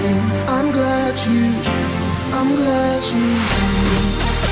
came. I'm glad you came. I'm glad you came.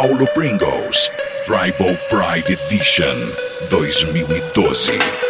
Paulo Pringles, Tribal Pride Edition 2012.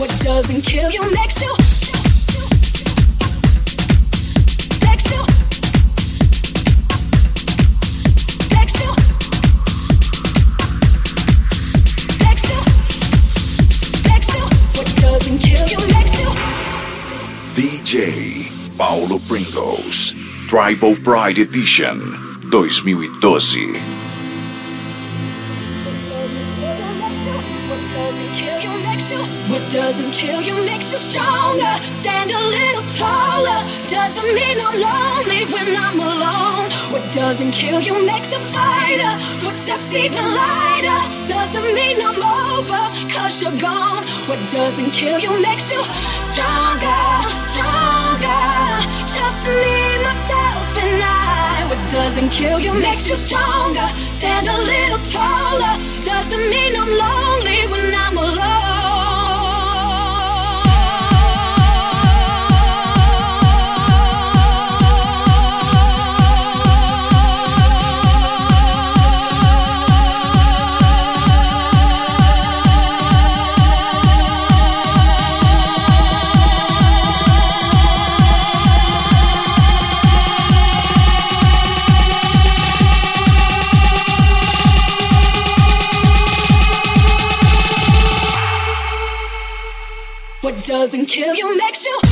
What doesn't kill you makes you. Makes you. Makes you. Makes you. Makes you. What doesn't kill you makes you. DJ Paulo Pringles. Tribal Pride Edition 2012. Doesn't kill you makes you stronger. Stand a little taller. Doesn't mean I'm lonely when I'm alone. What doesn't kill you makes a fighter. Footsteps even lighter. Doesn't mean I'm over, cause you're gone. What doesn't kill you makes you stronger, stronger. Just me, myself, and I. What doesn't kill you makes you stronger. Stand a little taller. Doesn't mean I'm lonely when I'm alone. Doesn't kill you makes you.